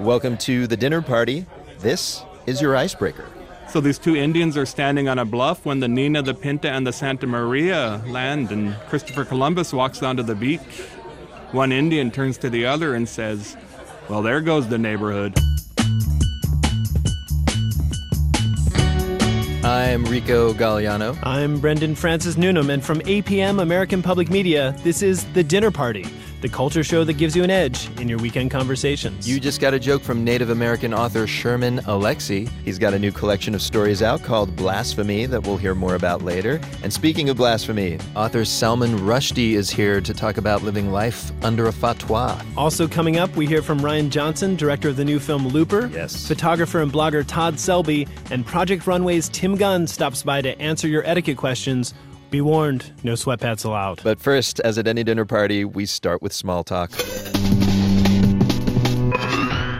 Welcome to the dinner party. This is your icebreaker. So these two Indians are standing on a bluff when the Nina, the Pinta, and the Santa Maria land, and Christopher Columbus walks down to the beach. One Indian turns to the other and says, Well, there goes the neighborhood. I'm Rico Galliano. I'm Brendan Francis Newnham, and from APM American Public Media, this is The Dinner Party, the culture show that gives you an edge in your weekend conversations. You just got a joke from Native American author Sherman Alexie. He's got a new collection of stories out called Blasphemy that we'll hear more about later. And speaking of blasphemy, author Salman Rushdie is here to talk about living life under a fatwa. also coming up, we hear from Rian Johnson, director of the new film Looper. Yes. Photographer and blogger Todd Selby, and Project Runway's Tim Gunn stops by to answer your etiquette questions. Be warned, no sweatpants allowed. But first, as at any dinner party, we start with small talk.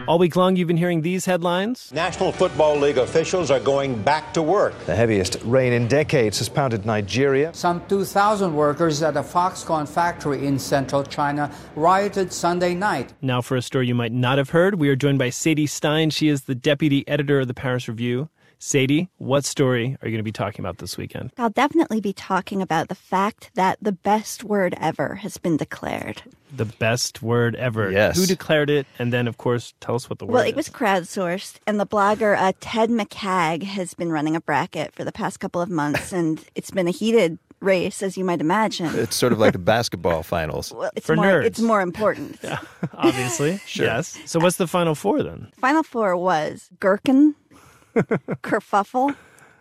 All week long, you've been hearing these headlines. National Football League officials are going back to work. The heaviest rain in decades has pounded Nigeria. Some 2,000 workers at a Foxconn factory in central China rioted Sunday night. Now, for a story you might not have heard, we are joined by Sadie Stein. She is the deputy editor of the Paris Review. Sadie, what story are you going to be talking about this weekend? I'll definitely be talking about the fact that the best word ever has been declared. The best word ever. Yes. Who declared it? And then, of course, tell us what the word Well, is. it was crowdsourced, and the blogger uh, Ted McCagg has been running a bracket for the past couple of months, and it's been a heated race, as you might imagine. It's sort of like the basketball finals. Well, it's For more nerds. it's more important. Obviously. Yes. So, what's the final four then? Final four was gherkin, kerfuffle,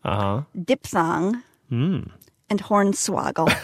Uh huh. diphthong, Hmm. and hornswoggle.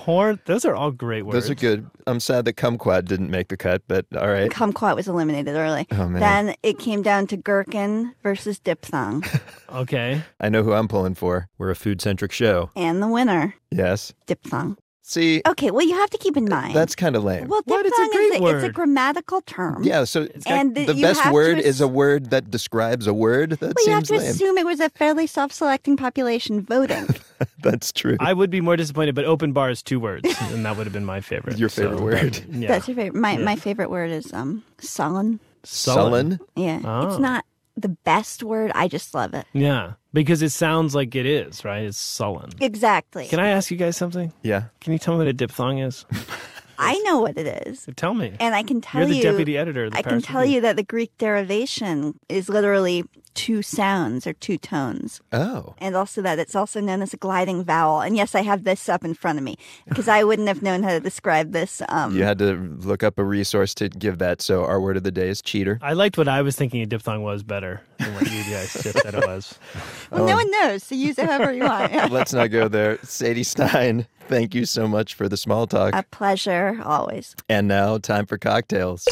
Horn. Those are all great words. Those are good. I'm sad that kumquat didn't make the cut, but all right. Kumquat was eliminated early. Oh, man. Then it came down to gherkin versus diphthong, Okay. I know who I'm pulling for. We're a food centric show. and the winner, Yes. diphthong. See, Okay, well, you have to keep in mind. that's kind of lame. well, What? It's a great is a, it's a grammatical term. Yeah, so got- and the you best word ass- is a word that describes a word. That Well, you have to lame. assume it was a fairly self-selecting population voting. That's true. I would be more disappointed, but open bar is two words, and that would have been my favorite. Your favorite So, word. Yeah. That's your favorite. My my favorite word is um sullen. Sullen. Yeah, Oh. it's not the best word. I just love it. Yeah, because it sounds like it is, right? It's sullen. Exactly. Can I ask you guys something? Yeah. Can you tell me what a diphthong is? I know what it is. Tell me. And I can tell You're the you, deputy editor of the I can tell Review. you that the Greek derivation is literally two sounds or two tones, Oh. and also that it's also known as a gliding vowel. And yes, I have this up in front of me because I wouldn't have known how to describe this. Um, You had to look up a resource to give that. So our word of the day is cheater. I liked what I was thinking a diphthong was better than what you guys just said it was. well, no one knows, so use it however you want. Let's not go there. Sadie Stein, thank you so much for the small talk. A pleasure, always. And now, time for cocktails.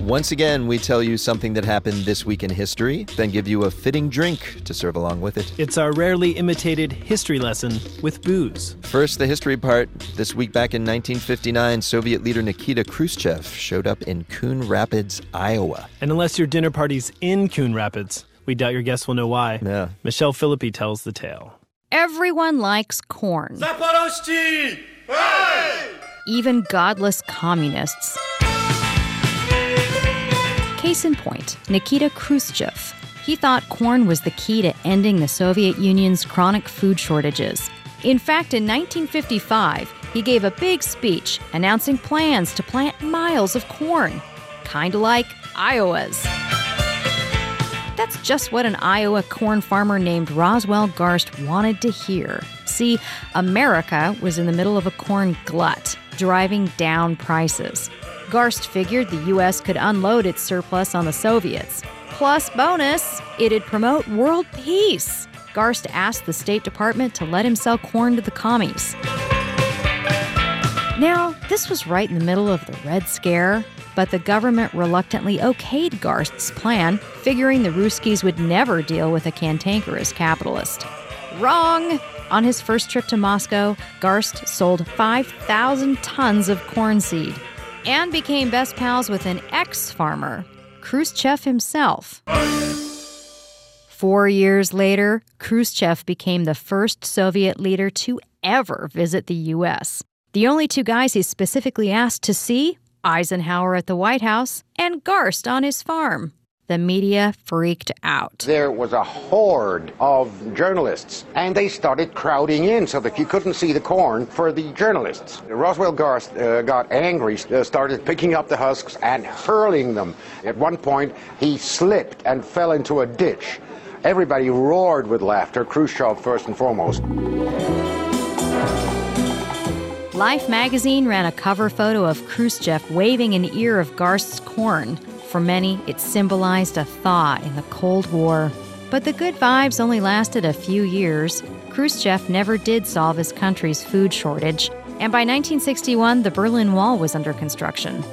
Once again, we tell you something that happened this week in history, then give you a fitting drink to serve along with it. It's our rarely imitated history lesson with booze. First, the history part. This week back in 1959, Soviet leader Nikita Khrushchev showed up in Coon Rapids, Iowa. And unless your dinner party's in Coon Rapids, we doubt your guests will know why. Yeah. Michelle Philippi tells the tale. Everyone likes corn. Even godless communists. Case in point, Nikita Khrushchev. He thought corn was the key to ending the Soviet Union's chronic food shortages. In fact, in 1955, he gave a big speech announcing plans to plant miles of corn, kind of like Iowa's. That's just what an Iowa corn farmer named Roswell Garst wanted to hear. See, America was in the middle of a corn glut, driving down prices. Garst figured the U.S. could unload its surplus on the Soviets. Plus, bonus, it'd promote world peace. Garst asked the State Department to let him sell corn to the commies. Now, this was right in the middle of the Red Scare, but the government reluctantly okayed Garst's plan, figuring the Ruskies would never deal with a cantankerous capitalist. Wrong! On his first trip to Moscow, Garst sold 5,000 tons of corn seed and became best pals with an ex farmer, Khrushchev himself. Four years later, Khrushchev became the first Soviet leader to ever visit the U.S. The only two guys he specifically asked to see Eisenhower at the White House, and Garst on his farm. The media freaked out. There was a horde of journalists, and they started crowding in so that you couldn't see the corn for the journalists. Roswell Garst uh, got angry, uh, started picking up the husks and hurling them. At one point, he slipped and fell into a ditch. Everybody roared with laughter, Khrushchev first and foremost. Life magazine ran a cover photo of Khrushchev waving an ear of Garst's corn. For many, it symbolized a thaw in the Cold War. But the good vibes only lasted a few years. Khrushchev never did solve his country's food shortage, and by 1961, the Berlin Wall was under construction.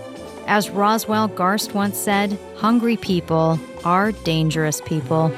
As Roswell Garst once said, hungry people are dangerous people.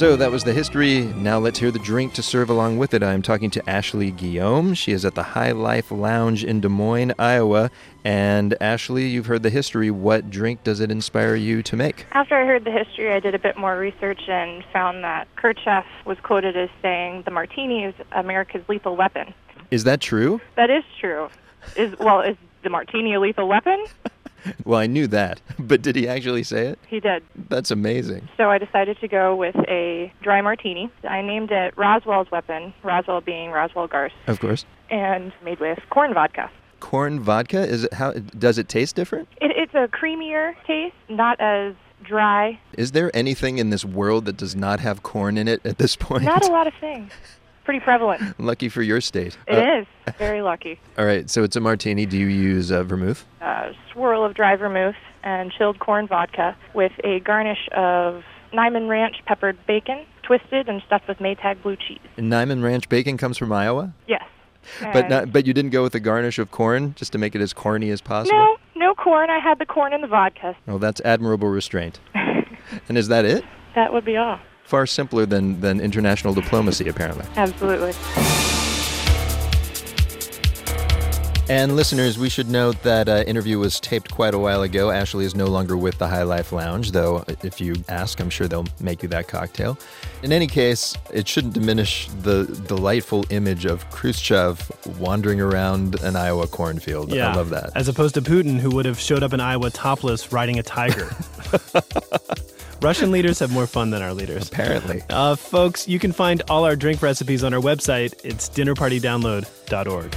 So that was the history. Now let's hear the drink to serve along with it. I'm talking to Ashley Guillaume. She is at the High Life Lounge in Des Moines, Iowa. And Ashley, you've heard the history. What drink does it inspire you to make? After I heard the history, I did a bit more research and found that Khrushchev was quoted as saying the martini is America's lethal weapon. Is that true? That is true. Is well, is the martini a lethal weapon? Well, I knew that, but did he actually say it? He did. That's amazing. So I decided to go with a dry martini. I named it Roswell's Weapon, Roswell being Roswell Garst, Of course. and made with corn vodka. Corn vodka is it how does it taste different? It, it's a creamier taste, not as dry. Is there anything in this world that does not have corn in it at this point? Not a lot of things. Pretty prevalent. Lucky for your state. It Uh, is. Very lucky. All right, so it's a martini. Do you use uh, vermouth? A swirl of dry vermouth and chilled corn vodka with a garnish of Niman Ranch peppered bacon, twisted and stuffed with Maytag blue cheese. Niman Ranch bacon comes from Iowa, Yes. but not, but you didn't go with a garnish of corn just to make it as corny as possible. No, no corn. I had the corn and the vodka. Oh, that's admirable restraint. and is that it? That would be all. Far simpler than than international diplomacy, apparently. Absolutely. And listeners, we should note that uh, interview was taped quite a while ago. Ashley is no longer with the High Life Lounge, though if you ask, I'm sure they'll make you that cocktail. In any case, it shouldn't diminish the delightful image of Khrushchev wandering around an Iowa cornfield. Yeah. I love that. As opposed to Putin, who would have showed up in Iowa topless riding a tiger. Russian leaders have more fun than our leaders. Apparently. Uh, folks, you can find all our drink recipes on our website. It's dinnerpartydownload.org.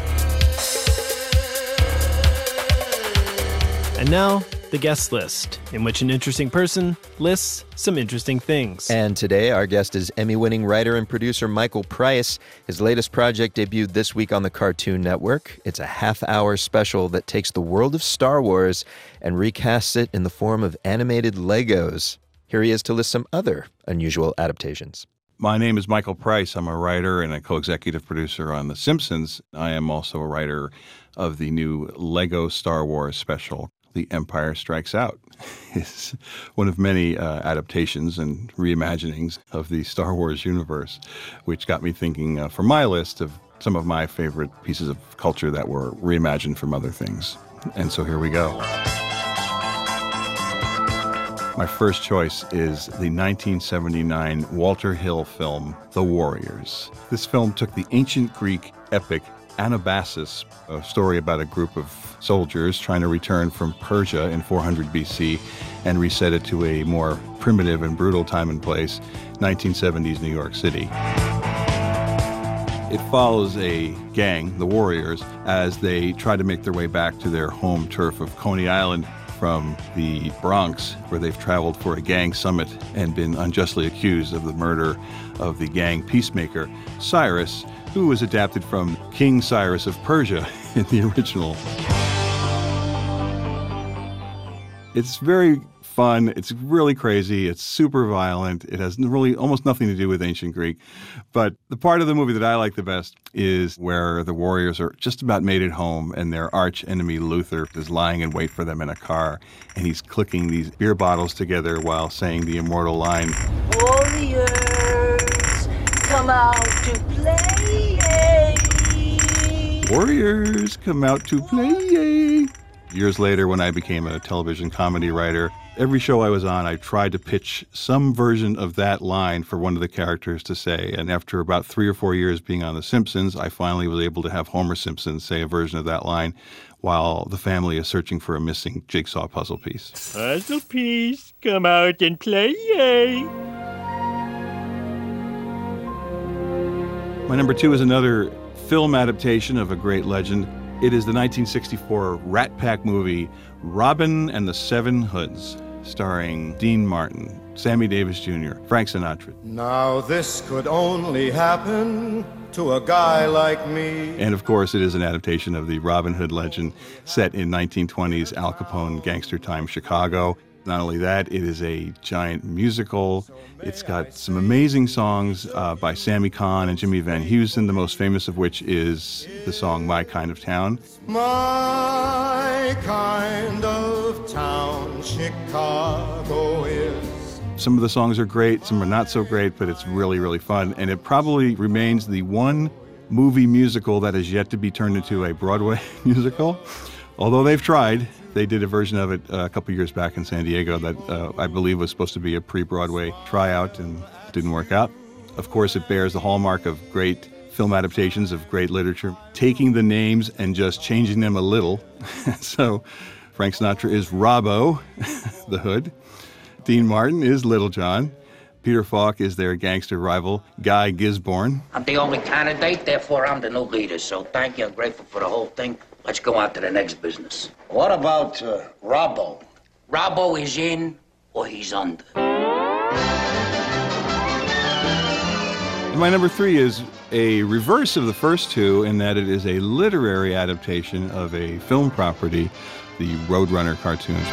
And now, the guest list, in which an interesting person lists some interesting things. And today, our guest is Emmy winning writer and producer Michael Price. His latest project debuted this week on the Cartoon Network. It's a half hour special that takes the world of Star Wars and recasts it in the form of animated Legos. Here he is to list some other unusual adaptations. My name is Michael Price. I'm a writer and a co executive producer on The Simpsons. I am also a writer of the new Lego Star Wars special, The Empire Strikes Out. It's one of many uh, adaptations and reimaginings of the Star Wars universe, which got me thinking uh, for my list of some of my favorite pieces of culture that were reimagined from other things. And so here we go. My first choice is the 1979 Walter Hill film, The Warriors. This film took the ancient Greek epic Anabasis, a story about a group of soldiers trying to return from Persia in 400 BC, and reset it to a more primitive and brutal time and place, 1970s New York City. It follows a gang, the Warriors, as they try to make their way back to their home turf of Coney Island from the Bronx, where they've traveled for a gang summit and been unjustly accused of the murder of the gang peacemaker, Cyrus, who was adapted from King Cyrus of Persia in the original. It's very fun. It's really crazy. It's super violent. It has really almost nothing to do with ancient Greek. But the part of the movie that I like the best is where the warriors are just about made it home and their arch enemy Luther is lying in wait for them in a car and he's clicking these beer bottles together while saying the immortal line, Warriors, come out to play. Warriors come out to play. Years later, when I became a television comedy writer, every show I was on, I tried to pitch some version of that line for one of the characters to say. And after about three or four years being on The Simpsons, I finally was able to have Homer Simpson say a version of that line while the family is searching for a missing jigsaw puzzle piece. Puzzle piece, come out and play, yay! My number two is another film adaptation of a great legend. It is the 1964 Rat Pack movie Robin and the Seven Hoods, starring Dean Martin, Sammy Davis Jr., Frank Sinatra. Now this could only happen to a guy like me. And of course, it is an adaptation of the Robin Hood legend set in 1920s Al Capone gangster time Chicago. Not only that, it is a giant musical. It's got some amazing songs uh, by Sammy Cahn and Jimmy Van Heusen, the most famous of which is the song My Kind of Town. My kind of town, Chicago is. Some of the songs are great, some are not so great, but it's really, really fun. And it probably remains the one movie musical that has yet to be turned into a Broadway musical. Although they've tried, they did a version of it uh, a couple years back in San Diego that uh, I believe was supposed to be a pre Broadway tryout and didn't work out. Of course, it bears the hallmark of great film adaptations of great literature, taking the names and just changing them a little. so Frank Sinatra is Robbo, the Hood. Dean Martin is Little John. Peter Falk is their gangster rival, Guy Gisborne. I'm the only candidate, therefore I'm the new leader. So thank you. I'm grateful for the whole thing. Let's go on to the next business. What about uh, Robbo? Robbo is in or he's under. And my number three is a reverse of the first two in that it is a literary adaptation of a film property, the Roadrunner cartoons.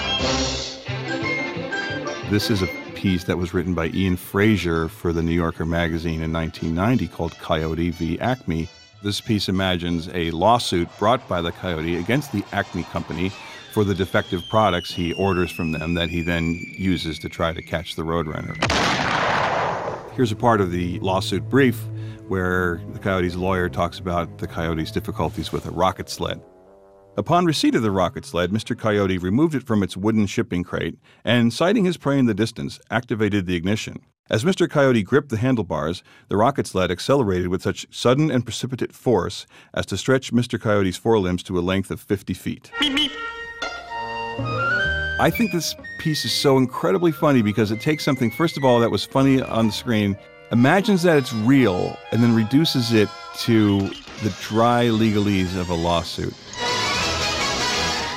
This is a piece that was written by Ian Frazier for the New Yorker magazine in 1990 called Coyote v. Acme. This piece imagines a lawsuit brought by the Coyote against the Acme Company for the defective products he orders from them that he then uses to try to catch the Roadrunner. Here's a part of the lawsuit brief where the Coyote's lawyer talks about the Coyote's difficulties with a rocket sled. Upon receipt of the rocket sled, Mr. Coyote removed it from its wooden shipping crate and, sighting his prey in the distance, activated the ignition. As Mr. Coyote gripped the handlebars, the rocket sled accelerated with such sudden and precipitate force as to stretch Mr. Coyote's forelimbs to a length of 50 feet. I think this piece is so incredibly funny because it takes something, first of all, that was funny on the screen, imagines that it's real, and then reduces it to the dry legalese of a lawsuit.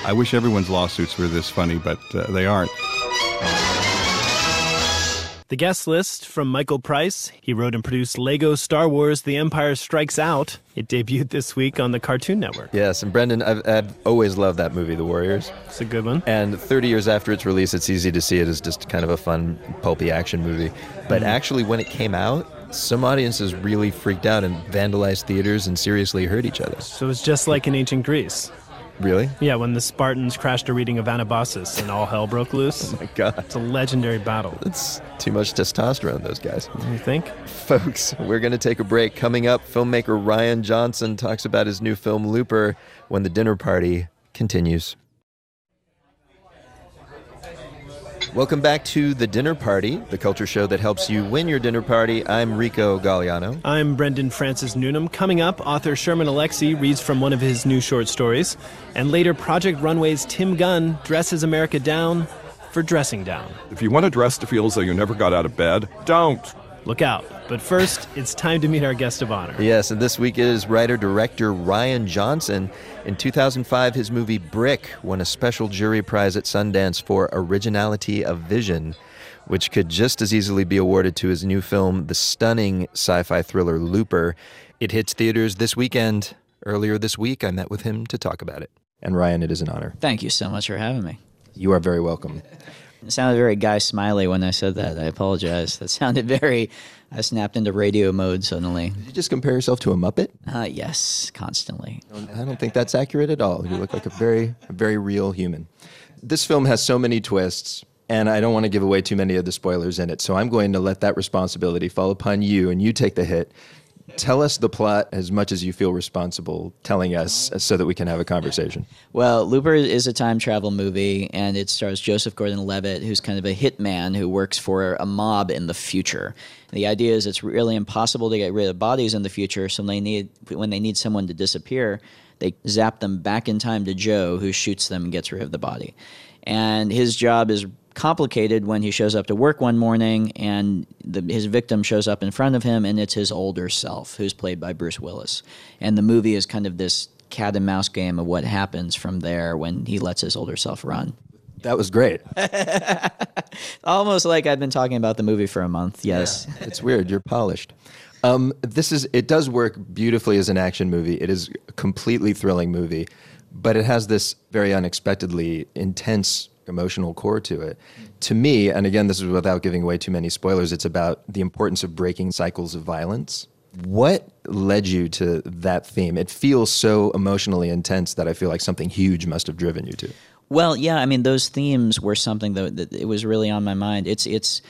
I wish everyone's lawsuits were this funny, but uh, they aren't. The guest list from Michael Price. He wrote and produced Lego Star Wars The Empire Strikes Out. It debuted this week on the Cartoon Network. Yes, and Brendan, I've, I've always loved that movie, The Warriors. It's a good one. And 30 years after its release, it's easy to see it as just kind of a fun, pulpy action movie. But Mhm. actually, when it came out, some audiences really freaked out and vandalized theaters and seriously hurt each other. So it's just like in ancient Greece. Really? Yeah, when the Spartans crashed a reading of Anabasis and all hell broke loose. Oh my god. It's a legendary battle. It's too much testosterone, those guys. You think? Folks, we're going to take a break. Coming up, filmmaker Rian Johnson talks about his new film Looper when the dinner party continues. Welcome back to The Dinner Party, the culture show that helps you win your dinner party. I'm Rico Galliano. I'm Brendan Francis Newnham. Coming up, author Sherman Alexie reads from one of his new short stories. And later, Project Runway's Tim Gunn dresses America down for dressing down. If you want to dress to feel as though you never got out of bed, don't. Look out. But first, it's time to meet our guest of honor. Yes, and this week is writer director Rian Johnson. In 2005, his movie Brick won a special jury prize at Sundance for originality of vision, which could just as easily be awarded to his new film, the stunning sci fi thriller Looper. It hits theaters this weekend. Earlier this week, I met with him to talk about it. And Rian, it is an honor. Thank you so much for having me. You are very welcome. It sounded very Guy Smiley when I said that. I apologize. That sounded very. I snapped into radio mode suddenly. Did you just compare yourself to a Muppet? Uh, yes, constantly. I don't think that's accurate at all. You look like a very, a very real human. This film has so many twists, and I don't want to give away too many of the spoilers in it. So I'm going to let that responsibility fall upon you, and you take the hit. Tell us the plot as much as you feel responsible telling us so that we can have a conversation. Well, Looper is a time travel movie, and it stars Joseph Gordon Levitt, who's kind of a hitman who works for a mob in the future. The idea is it's really impossible to get rid of bodies in the future, so they need, when they need someone to disappear, they zap them back in time to Joe, who shoots them and gets rid of the body. And his job is complicated when he shows up to work one morning and the, his victim shows up in front of him and it's his older self who's played by Bruce Willis. And the movie is kind of this cat and mouse game of what happens from there when he lets his older self run. That was great. Almost like I've been talking about the movie for a month. Yes. Yeah, it's weird. You're polished. Um, this is it does work beautifully as an action movie. It is a completely thrilling movie, but it has this very unexpectedly intense emotional core to it. To me, and again, this is without giving away too many spoilers, it's about the importance of breaking cycles of violence. What led you to that theme? It feels so emotionally intense that I feel like something huge must have driven you to. Well, yeah, I mean, those themes were something that, that it was really on my mind. It's it's.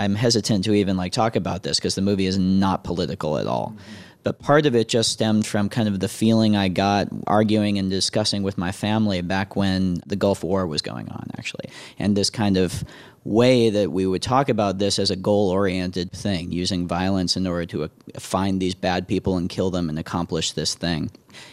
I'm hesitant to even like talk about this because the movie is not political at all. Mm-hmm but part of it just stemmed from kind of the feeling I got arguing and discussing with my family back when the Gulf War was going on, actually. And this kind of way that we would talk about this as a goal oriented thing, using violence in order to uh, find these bad people and kill them and accomplish this thing.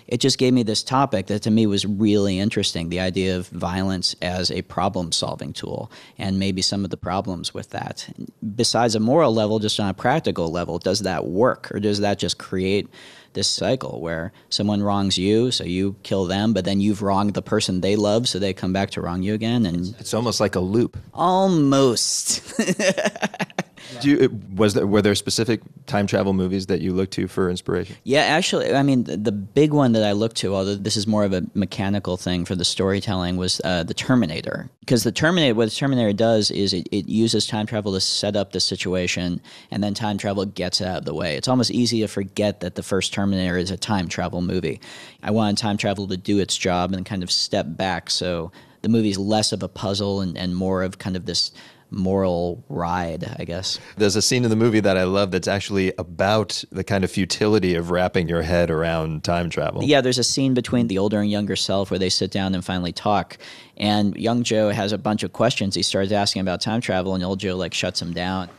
It just gave me this topic that to me was really interesting the idea of violence as a problem solving tool and maybe some of the problems with that. Besides a moral level, just on a practical level, does that work or does that just create this cycle where someone wrongs you, so you kill them, but then you've wronged the person they love, so they come back to wrong you again, and it's almost like a loop. Almost. Do you, was there were there specific time travel movies that you looked to for inspiration? Yeah, actually, I mean, the, the big one that I looked to, although this is more of a mechanical thing for the storytelling, was uh, the Terminator. Because the Terminator, what the Terminator does is it, it uses time travel to set up the situation, and then time travel gets out of the way. It's almost easy to forget that the first Terminator is a time travel movie. I wanted time travel to do its job and kind of step back, so the movie's less of a puzzle and, and more of kind of this moral ride, I guess. There's a scene in the movie that I love that's actually about the kind of futility of wrapping your head around time travel. Yeah, there's a scene between the older and younger self where they sit down and finally talk. And young Joe has a bunch of questions. He starts asking about time travel, and old Joe like shuts him down.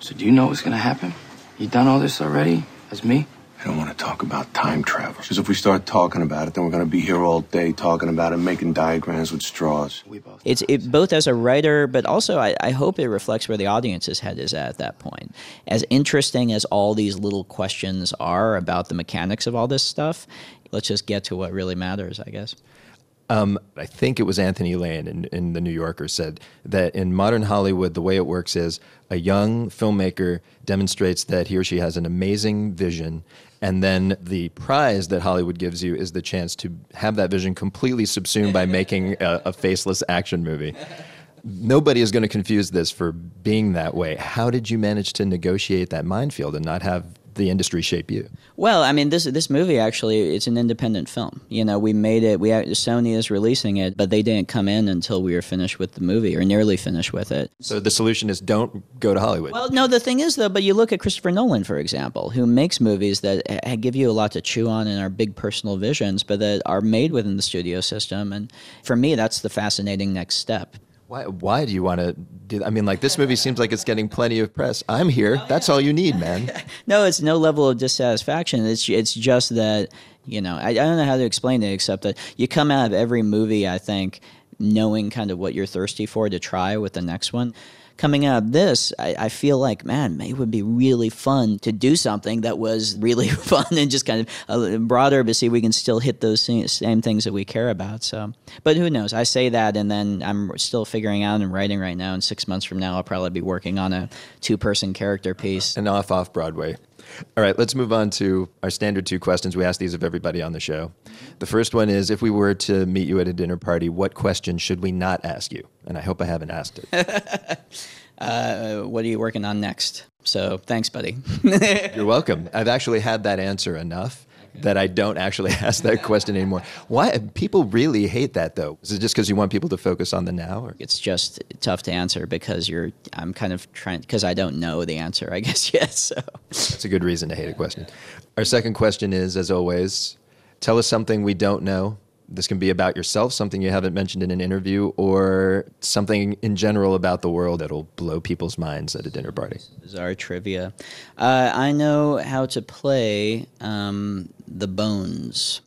So, do you know what's going to happen? You done all this already? As me? I don't want to talk about time travel. Because if we start talking about it, then we're going to be here all day talking about it, making diagrams with straws. It's it, both as a writer, but also I, I hope it reflects where the audience's head is at at that point. As interesting as all these little questions are about the mechanics of all this stuff, let's just get to what really matters, I guess. Um, I think it was Anthony Lane in, in The New Yorker said that in modern Hollywood, the way it works is a young filmmaker demonstrates that he or she has an amazing vision and then the prize that Hollywood gives you is the chance to have that vision completely subsumed by making a, a faceless action movie. Nobody is going to confuse this for being that way. How did you manage to negotiate that minefield and not have the industry shape you? Well, I mean, this this movie actually it's an independent film. You know, we made it. We Sony is releasing it, but they didn't come in until we were finished with the movie or nearly finished with it. So the solution is don't go to Hollywood. Well, no. The thing is, though, but you look at Christopher Nolan, for example, who makes movies that give you a lot to chew on and are big personal visions, but that are made within the studio system. And for me, that's the fascinating next step. Why, why do you want to do that? I mean, like, this movie seems like it's getting plenty of press. I'm here. Oh, That's all you need, man. no, it's no level of dissatisfaction. It's, it's just that, you know, I, I don't know how to explain it except that you come out of every movie, I think, knowing kind of what you're thirsty for to try with the next one coming out of this, I, I, feel like, man, it would be really fun to do something that was really fun and just kind of broader, but see we can still hit those same things that we care about. So, but who knows? I say that, and then I'm still figuring out and writing right now. And six months from now, I'll probably be working on a two-person character piece. And off off Broadway. All right, let's move on to our standard two questions. We ask these of everybody on the show. The first one is if we were to meet you at a dinner party, what question should we not ask you? And I hope I haven't asked it. uh, what are you working on next? So thanks, buddy. You're welcome. I've actually had that answer enough that I don't actually ask that question anymore. Why people really hate that though? Is it just because you want people to focus on the now? Or? It's just tough to answer because you're. I'm kind of trying because I don't know the answer. I guess yes. So That's a good reason to hate a question. Our second question is, as always, tell us something we don't know. This can be about yourself, something you haven't mentioned in an interview, or something in general about the world that'll blow people's minds at a dinner party. bizarre trivia. Uh, I know how to play um, the bones.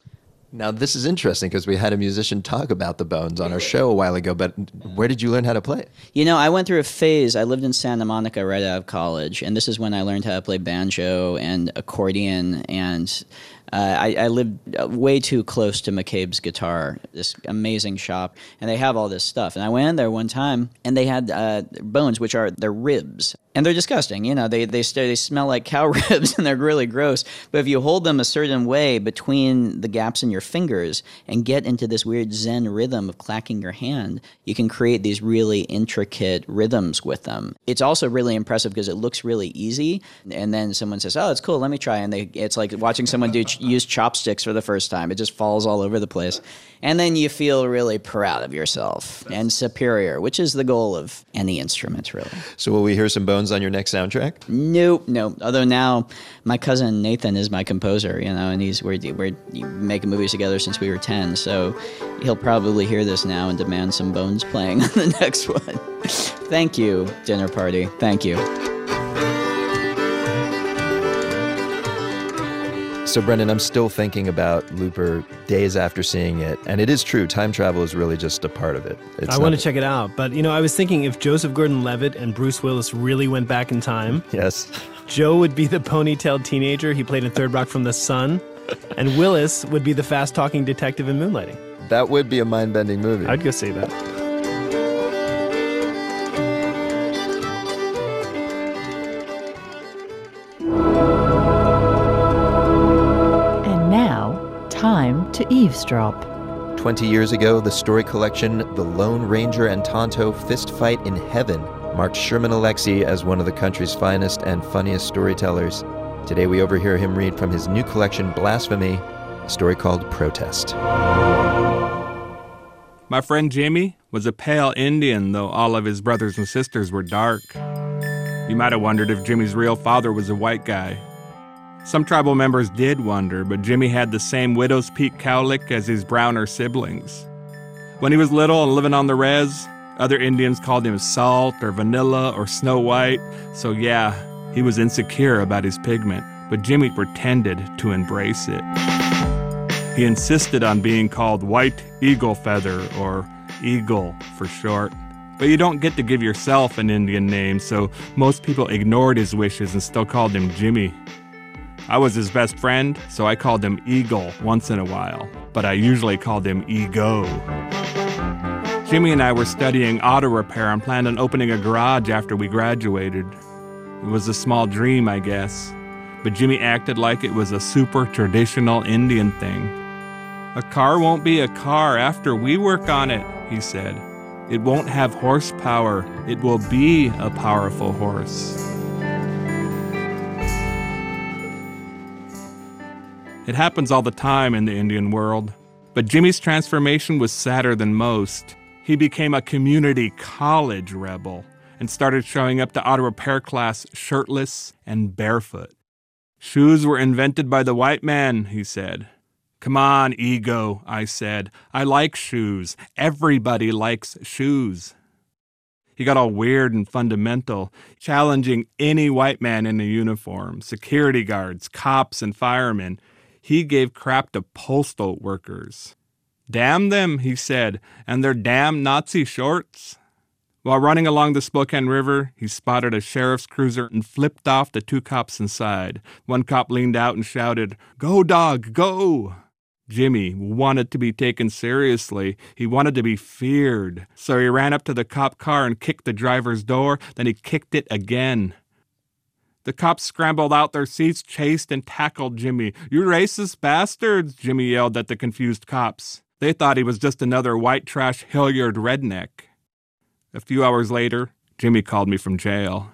Now, this is interesting because we had a musician talk about the bones on our show a while ago, but where did you learn how to play? You know, I went through a phase. I lived in Santa Monica right out of college, and this is when I learned how to play banjo and accordion. And uh, I, I lived uh, way too close to McCabe's guitar, this amazing shop, and they have all this stuff. And I went in there one time, and they had uh, bones, which are they're ribs, and they're disgusting. You know, they they they smell like cow ribs, and they're really gross. But if you hold them a certain way between the gaps in your fingers and get into this weird Zen rhythm of clacking your hand, you can create these really intricate rhythms with them. It's also really impressive because it looks really easy, and then someone says, "Oh, it's cool. Let me try." And they, it's like watching someone do use chopsticks for the first time. It just falls all over the place, and then you feel really proud of yourself and superior, which is the goal of any instrument, really. So, will we hear some bones on your next soundtrack? Nope, nope. Although now my cousin Nathan is my composer, you know, and he's we're we're making movies together since we were ten. So he'll probably hear this now and demand some bones playing on the next one. Thank you, dinner party. Thank you. So, Brendan, I'm still thinking about Looper days after seeing it, and it is true. Time travel is really just a part of it. It's I want to check it out. But, you know, I was thinking if Joseph Gordon Levitt and Bruce Willis really went back in time, Yes. Joe would be the ponytailed teenager he played in Third Rock from the Sun, and Willis would be the fast talking detective in Moonlighting. That would be a mind bending movie. I'd go see that. To eavesdrop. 20 years ago, the story collection The Lone Ranger and Tonto Fist Fight in Heaven marked Sherman Alexie as one of the country's finest and funniest storytellers. Today, we overhear him read from his new collection, Blasphemy, a story called Protest. My friend Jimmy was a pale Indian, though all of his brothers and sisters were dark. You might have wondered if Jimmy's real father was a white guy. Some tribal members did wonder, but Jimmy had the same widow's peak cowlick as his browner siblings. When he was little and living on the res, other Indians called him Salt or Vanilla or Snow White, so yeah, he was insecure about his pigment, but Jimmy pretended to embrace it. He insisted on being called White Eagle Feather, or Eagle for short. But you don't get to give yourself an Indian name, so most people ignored his wishes and still called him Jimmy. I was his best friend, so I called him Eagle once in a while, but I usually called him Ego. Jimmy and I were studying auto repair and planned on opening a garage after we graduated. It was a small dream, I guess, but Jimmy acted like it was a super traditional Indian thing. A car won't be a car after we work on it, he said. It won't have horsepower, it will be a powerful horse. It happens all the time in the Indian world. But Jimmy's transformation was sadder than most. He became a community college rebel and started showing up to auto repair class shirtless and barefoot. Shoes were invented by the white man, he said. Come on, ego, I said. I like shoes. Everybody likes shoes. He got all weird and fundamental, challenging any white man in a uniform, security guards, cops, and firemen. He gave crap to postal workers. Damn them, he said, and their damn Nazi shorts. While running along the Spokane River, he spotted a sheriff's cruiser and flipped off the two cops inside. One cop leaned out and shouted, Go, dog, go! Jimmy wanted to be taken seriously. He wanted to be feared. So he ran up to the cop car and kicked the driver's door. Then he kicked it again. The cops scrambled out their seats, chased and tackled Jimmy. You racist bastards, Jimmy yelled at the confused cops. They thought he was just another white trash Hillyard redneck. A few hours later, Jimmy called me from jail.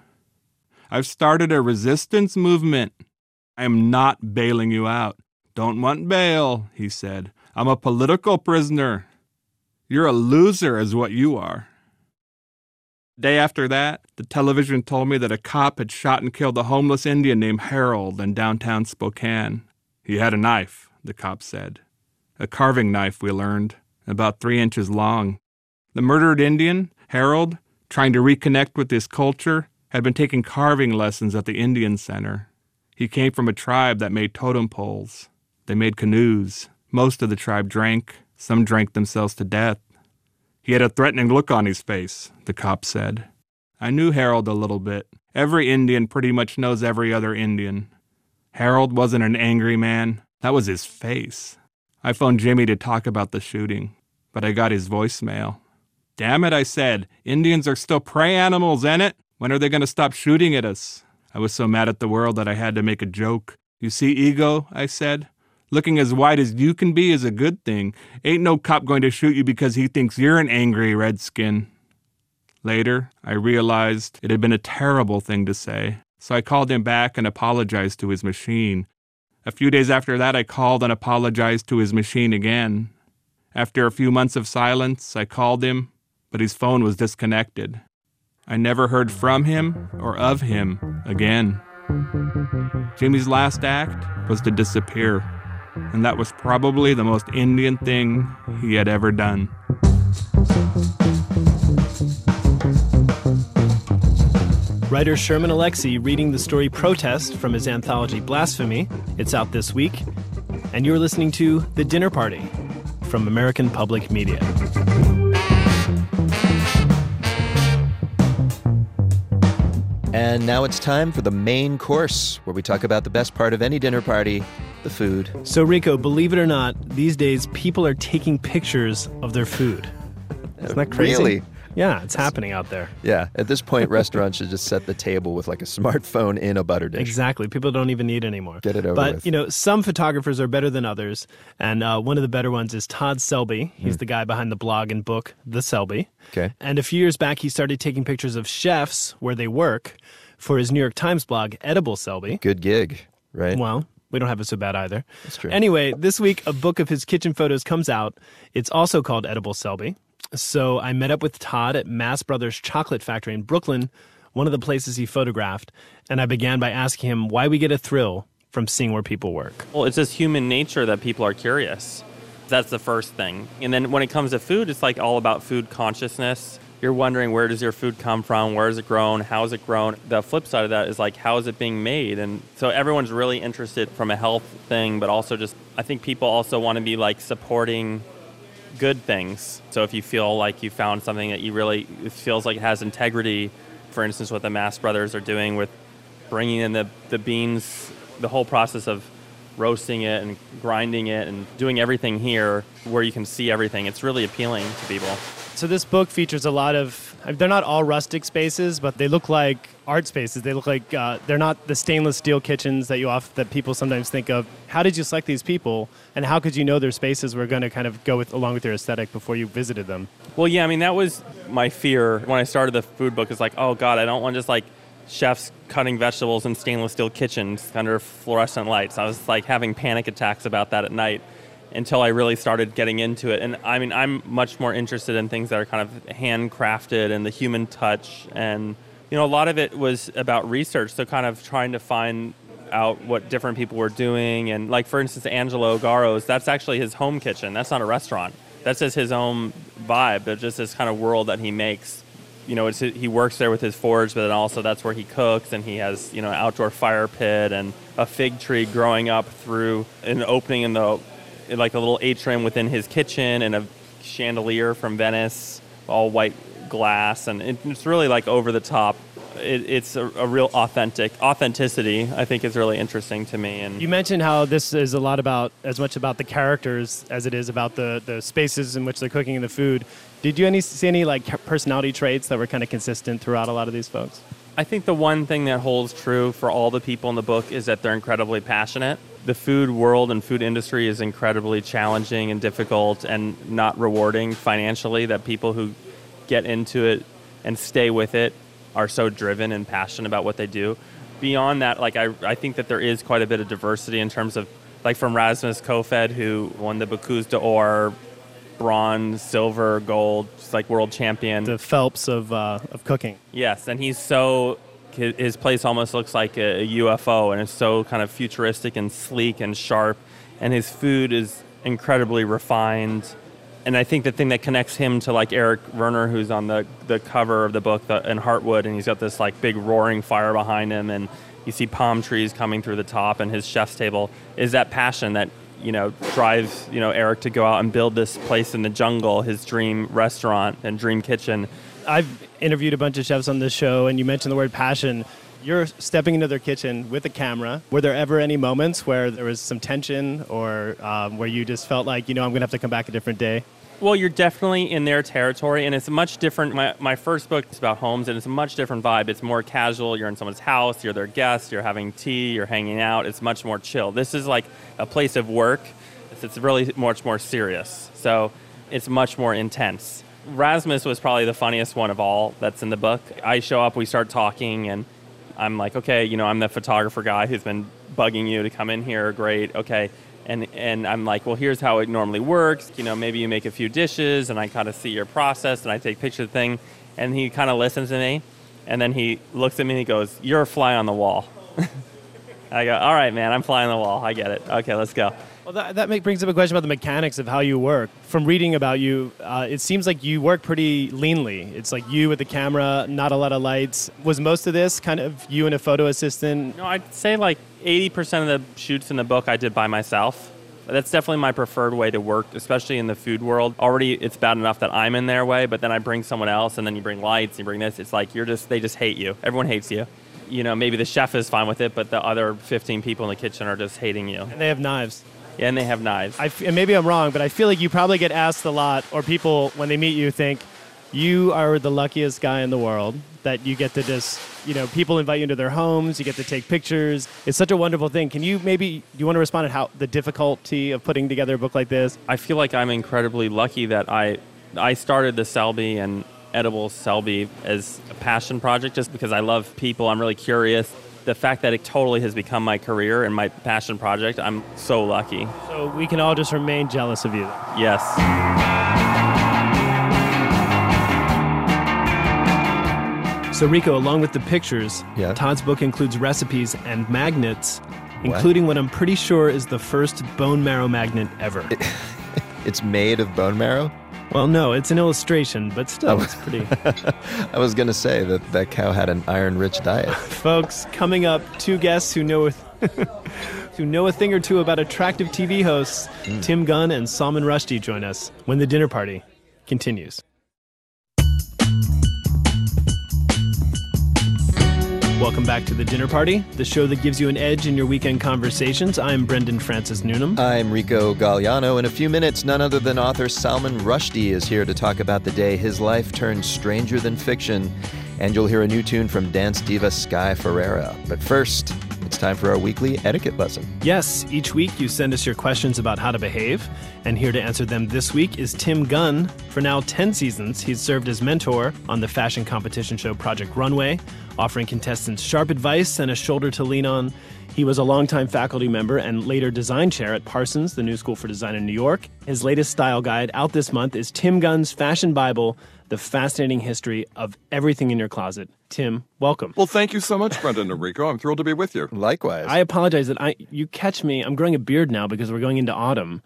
I've started a resistance movement. I am not bailing you out. Don't want bail, he said. I'm a political prisoner. You're a loser, is what you are. The day after that, the television told me that a cop had shot and killed a homeless Indian named Harold in downtown Spokane. He had a knife, the cop said. A carving knife, we learned, about three inches long. The murdered Indian, Harold, trying to reconnect with his culture, had been taking carving lessons at the Indian Center. He came from a tribe that made totem poles. They made canoes. Most of the tribe drank. Some drank themselves to death. He had a threatening look on his face, the cop said. I knew Harold a little bit. Every Indian pretty much knows every other Indian. Harold wasn't an angry man. That was his face. I phoned Jimmy to talk about the shooting, but I got his voicemail. Damn it, I said. Indians are still prey animals, ain't it? When are they going to stop shooting at us? I was so mad at the world that I had to make a joke. You see, ego, I said. Looking as white as you can be is a good thing. Ain't no cop going to shoot you because he thinks you're an angry redskin. Later, I realized it had been a terrible thing to say, so I called him back and apologized to his machine. A few days after that, I called and apologized to his machine again. After a few months of silence, I called him, but his phone was disconnected. I never heard from him or of him again. Jimmy's last act was to disappear and that was probably the most Indian thing he had ever done. Writer Sherman Alexie reading the story Protest from his anthology Blasphemy. It's out this week. And you're listening to The Dinner Party from American Public Media. And now it's time for the main course, where we talk about the best part of any dinner party the food. So, Rico, believe it or not, these days people are taking pictures of their food. Isn't that crazy? Really? Yeah, it's happening out there. Yeah. At this point, restaurants should just set the table with like a smartphone in a butter dish. Exactly. People don't even need anymore. Get it over but, with. you know, some photographers are better than others. And uh, one of the better ones is Todd Selby. He's Hmm. the guy behind the blog and book, The Selby. Okay. And a few years back, he started taking pictures of chefs where they work for his New York Times blog, Edible Selby. Good gig, right? Well, we don't have it so bad either. That's true. Anyway, this week a book of his kitchen photos comes out. It's also called Edible Selby. So I met up with Todd at Mast Brothers Chocolate Factory in Brooklyn, one of the places he photographed, and I began by asking him why we get a thrill from seeing where people work. Well, it's just human nature that people are curious. That's the first thing. And then when it comes to food, it's like all about food consciousness. You're wondering where does your food come from? Where is it grown? How is it grown? The flip side of that is like how is it being made? And so everyone's really interested from a health thing, but also just I think people also want to be like supporting good things. So if you feel like you found something that you really feels like it has integrity, for instance, what the Mast Brothers are doing with bringing in the, the beans, the whole process of roasting it and grinding it and doing everything here where you can see everything, it's really appealing to people. So this book features a lot of. They're not all rustic spaces, but they look like art spaces. They look like uh, they're not the stainless steel kitchens that you off that people sometimes think of. How did you select these people, and how could you know their spaces were going to kind of go with along with your aesthetic before you visited them? Well, yeah, I mean, that was my fear when I started the food book. Is like, oh God, I don't want just like chefs cutting vegetables in stainless steel kitchens under fluorescent lights. I was like having panic attacks about that at night until I really started getting into it. And I mean, I'm much more interested in things that are kind of handcrafted and the human touch. And, you know, a lot of it was about research. So kind of trying to find out what different people were doing. And like, for instance, Angelo Garro's, that's actually his home kitchen. That's not a restaurant. That's just his own vibe. That's just this kind of world that he makes. You know, it's, he works there with his forge, but then also that's where he cooks, and he has you know an outdoor fire pit and a fig tree growing up through an opening in the like a little atrium within his kitchen, and a chandelier from Venice, all white glass, and it, it's really like over the top. It, it's a, a real authentic authenticity. I think is really interesting to me, and You mentioned how this is a lot about as much about the characters as it is about the the spaces in which they're cooking and the food. Did you any see any like personality traits that were kind of consistent throughout a lot of these folks? I think the one thing that holds true for all the people in the book is that they're incredibly passionate. The food world and food industry is incredibly challenging and difficult and not rewarding financially. That people who get into it and stay with it are so driven and passionate about what they do. Beyond that, like I, I think that there is quite a bit of diversity in terms of like from Rasmus Kofoed, who won the Bocuse d'Or, bronze, silver, gold, like world champion. The Phelps of uh, of cooking. Yes, and he's so his place almost looks like a, a UFO, and it's so kind of futuristic and sleek and sharp, and his food is incredibly refined. And I think the thing that connects him to like Eric Werner, who's on the, the cover of the book the, in Hartwood, and he's got this like big roaring fire behind him, and you see palm trees coming through the top, and his chef's table is that passion that you know drives you know Eric to go out and build this place in the jungle, his dream restaurant and dream kitchen. I've interviewed a bunch of chefs on this show, and you mentioned the word passion. You're stepping into their kitchen with a camera. Were there ever any moments where there was some tension or um, where you just felt like, you know, I'm going to have to come back a different day? Well, you're definitely in their territory, and it's much different. My, my first book is about homes, and it's a much different vibe. It's more casual. You're in someone's house, you're their guest, you're having tea, you're hanging out. It's much more chill. This is like a place of work. It's really much more serious. So it's much more intense. Rasmus was probably the funniest one of all that's in the book. I show up, we start talking, and I'm like, okay, you know, I'm the photographer guy who's been bugging you to come in here. Great, okay. And, and I'm like, well, here's how it normally works. You know, maybe you make a few dishes, and I kind of see your process, and I take pictures of the thing. And he kind of listens to me, and then he looks at me and he goes, "You're a fly on the wall." I go, "All right, man, I'm fly on the wall. I get it. Okay, let's go." Well, that, that make, brings up a question about the mechanics of how you work. From reading about you, uh, it seems like you work pretty leanly. It's like you with the camera, not a lot of lights. Was most of this kind of you and a photo assistant? No, I'd say like 80% of the shoots in the book I did by myself. That's definitely my preferred way to work, especially in the food world. Already, it's bad enough that I'm in their way, but then I bring someone else, and then you bring lights, you bring this. It's like you're just they just hate you. Everyone hates you. You know, maybe the chef is fine with it, but the other 15 people in the kitchen are just hating you. And they have knives. Yeah, and they have knives. I f- and maybe I'm wrong, but I feel like you probably get asked a lot, or people when they meet you think you are the luckiest guy in the world that you get to just, you know, people invite you into their homes, you get to take pictures. It's such a wonderful thing. Can you maybe do you want to respond to how the difficulty of putting together a book like this? I feel like I'm incredibly lucky that I I started the Selby and edible Selby as a passion project just because I love people. I'm really curious. The fact that it totally has become my career and my passion project, I'm so lucky. So we can all just remain jealous of you. Yes. So Rico, along with the pictures, Yeah. Todd's book includes recipes and magnets, including what I'm pretty sure is the first bone marrow magnet ever. It's made of bone marrow? well, no, it's an illustration, but still, it's pretty. I was going to say that that cow had an iron rich diet. Folks, coming up, two guests who know a, who know a thing or two about attractive TV hosts. Hmm. Tim Gunn and Salman Rushdie join us when the dinner party continues. Welcome back to the dinner party, the show that gives you an edge in your weekend conversations. I'm Brendan Francis Newnham. I'm Rico Gagliano. In a few minutes, none other than author Salman Rushdie is here to talk about the day his life turned stranger than fiction. And you'll hear a new tune from dance diva Sky Ferreira. But first, it's time for our weekly etiquette lesson. Yes, each week you send us your questions about how to behave, and here to answer them this week is Tim Gunn. For now 10 seasons, he's served as mentor on the fashion competition show Project Runway, offering contestants sharp advice and a shoulder to lean on. He was a longtime faculty member and later design chair at Parsons, the new school for design in New York. His latest style guide out this month is Tim Gunn's Fashion Bible The Fascinating History of Everything in Your Closet. Tim, welcome. Well, thank you so much, Brendan and Rico. I'm thrilled to be with you. Likewise. I apologize that I you catch me. I'm growing a beard now because we're going into autumn.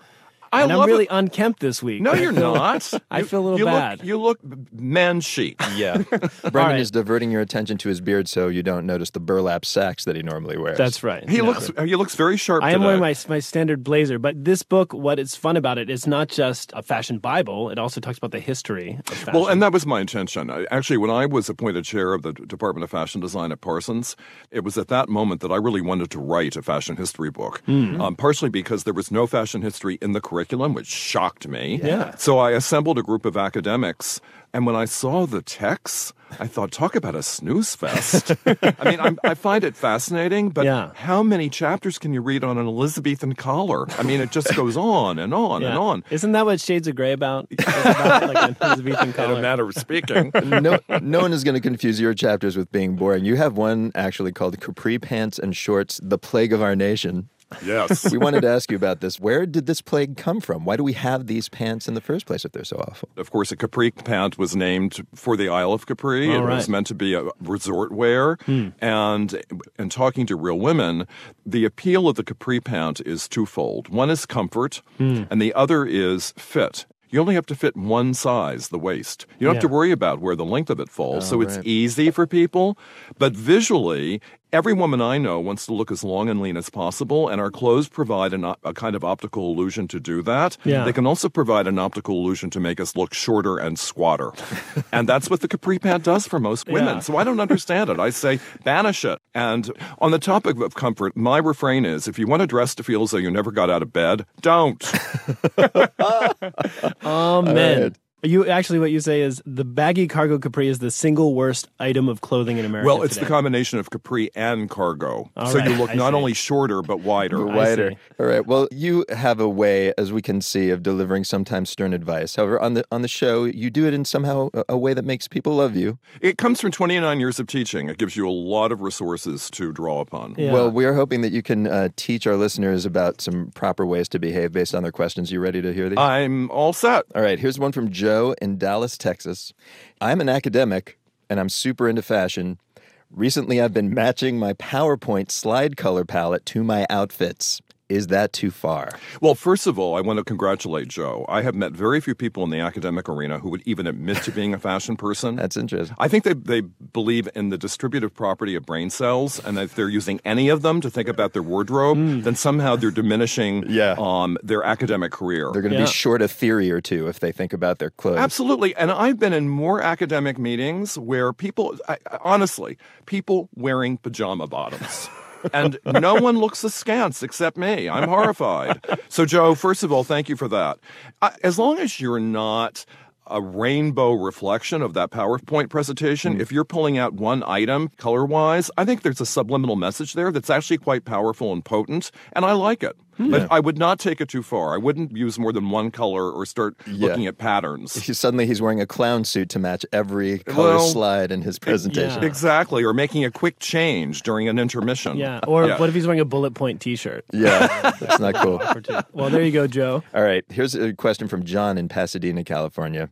I and I'm really it. unkempt this week. No, you're not. I You- feel a little you bad. Look, you look man chic. Yeah. Brendan is diverting your attention to his beard so you don't notice the burlap sacks that he normally wears. That's right. He No. looks he looks very sharp. I am today. wearing my my standard blazer, but this book, what is fun about it, is not just a fashion Bible. It also talks about the history of fashion. Well, and that was my intention. I- Actually, when I was appointed chair of the Department of Fashion Design at Parsons, it was at that moment that I really wanted to write a fashion history book. Hmm. Um, partially because there was no fashion history in the curriculum, which shocked me. Yeah. So I assembled a group of academics, and when I saw the texts, I thought, talk about a snooze fest. I mean, I'm, I find it fascinating, but Yeah. how many chapters can you read on an Elizabethan collar? I mean, it just goes on and on and on. Isn't that what Shades of Grey about? About like an Elizabethan In a collar. matter of speaking. no, no one is going to confuse your chapters with being boring. You have one actually called Capri Pants and Shorts, The Plague of Our Nation. Yes. we wanted to ask you about this. Where did this plague come from? Why do we have these pants in the first place if they're so awful? Of course, a capri pant was named for the Isle of Capri. Oh, it was meant to be a resort wear. Hmm. And and talking to real women, the appeal of the capri pant is twofold. One is comfort, Hmm. and the other is fit. You only have to fit one size, the waist. You don't have to worry about where the length of it falls. Oh, so it's right. easy for people. But visually, every woman I know wants to look as long and lean as possible, and our clothes provide an, a kind of optical illusion to do that. Yeah. They can also provide an optical illusion to make us look shorter and squatter. and that's what the capri pant does for most women. Yeah. So I don't understand it. I say banish it. And on the topic of comfort, my refrain is if you want to dress to feel as though you never got out of bed, don't. Oh man. right. You actually, what you say is the baggy cargo capri is the single worst item of clothing in America. well, it's today. the combination of capri and cargo. All so right, you look I not see. only shorter, but wider. But wider. All right. Well, you have a way, as we can see, of delivering sometimes stern advice. However, on the on the show, you do it in somehow a, a way that makes people love you. It comes from 29 years of teaching. It gives you a lot of resources to draw upon. Well, we are hoping that you can uh, teach our listeners about some proper ways to behave based on their questions. You ready to hear these? I'm all set. All right. Here's one from Joe in Dallas, Texas. I'm an academic and I'm super into fashion. Recently, I've been matching my PowerPoint slide color palette to my outfits. Is that too far? Well, first of all, I want to congratulate Joe. I have met very few people in the academic arena who would even admit to being a fashion person. That's interesting. I think they, they believe in the distributive property of brain cells, and if they're using any of them to think about their wardrobe, Hmm. then somehow they're diminishing um, their academic career. They're going to be short a theory or two if they think about their clothes. Absolutely. And I've been in more academic meetings where people, I, I- honestly, people wearing pajama bottoms. and no one looks askance except me. I'm horrified. So, Joe, first of all, thank you for that. As long as you're not a rainbow reflection of that PowerPoint presentation, hmm. if you're pulling out one item color wise, I think there's a subliminal message there that's actually quite powerful and potent, and I like it. Hmm. But I would not take it too far. I wouldn't use more than one color or start looking at patterns. He- Suddenly he's wearing a clown suit to match every color Well, slide in his presentation. Exactly, or making a quick change during an intermission. Yeah. Or what if he's wearing a bullet point T-shirt? Yeah, that's not cool. Well, there you go, Joe. All right, here's a question from John in Pasadena, California.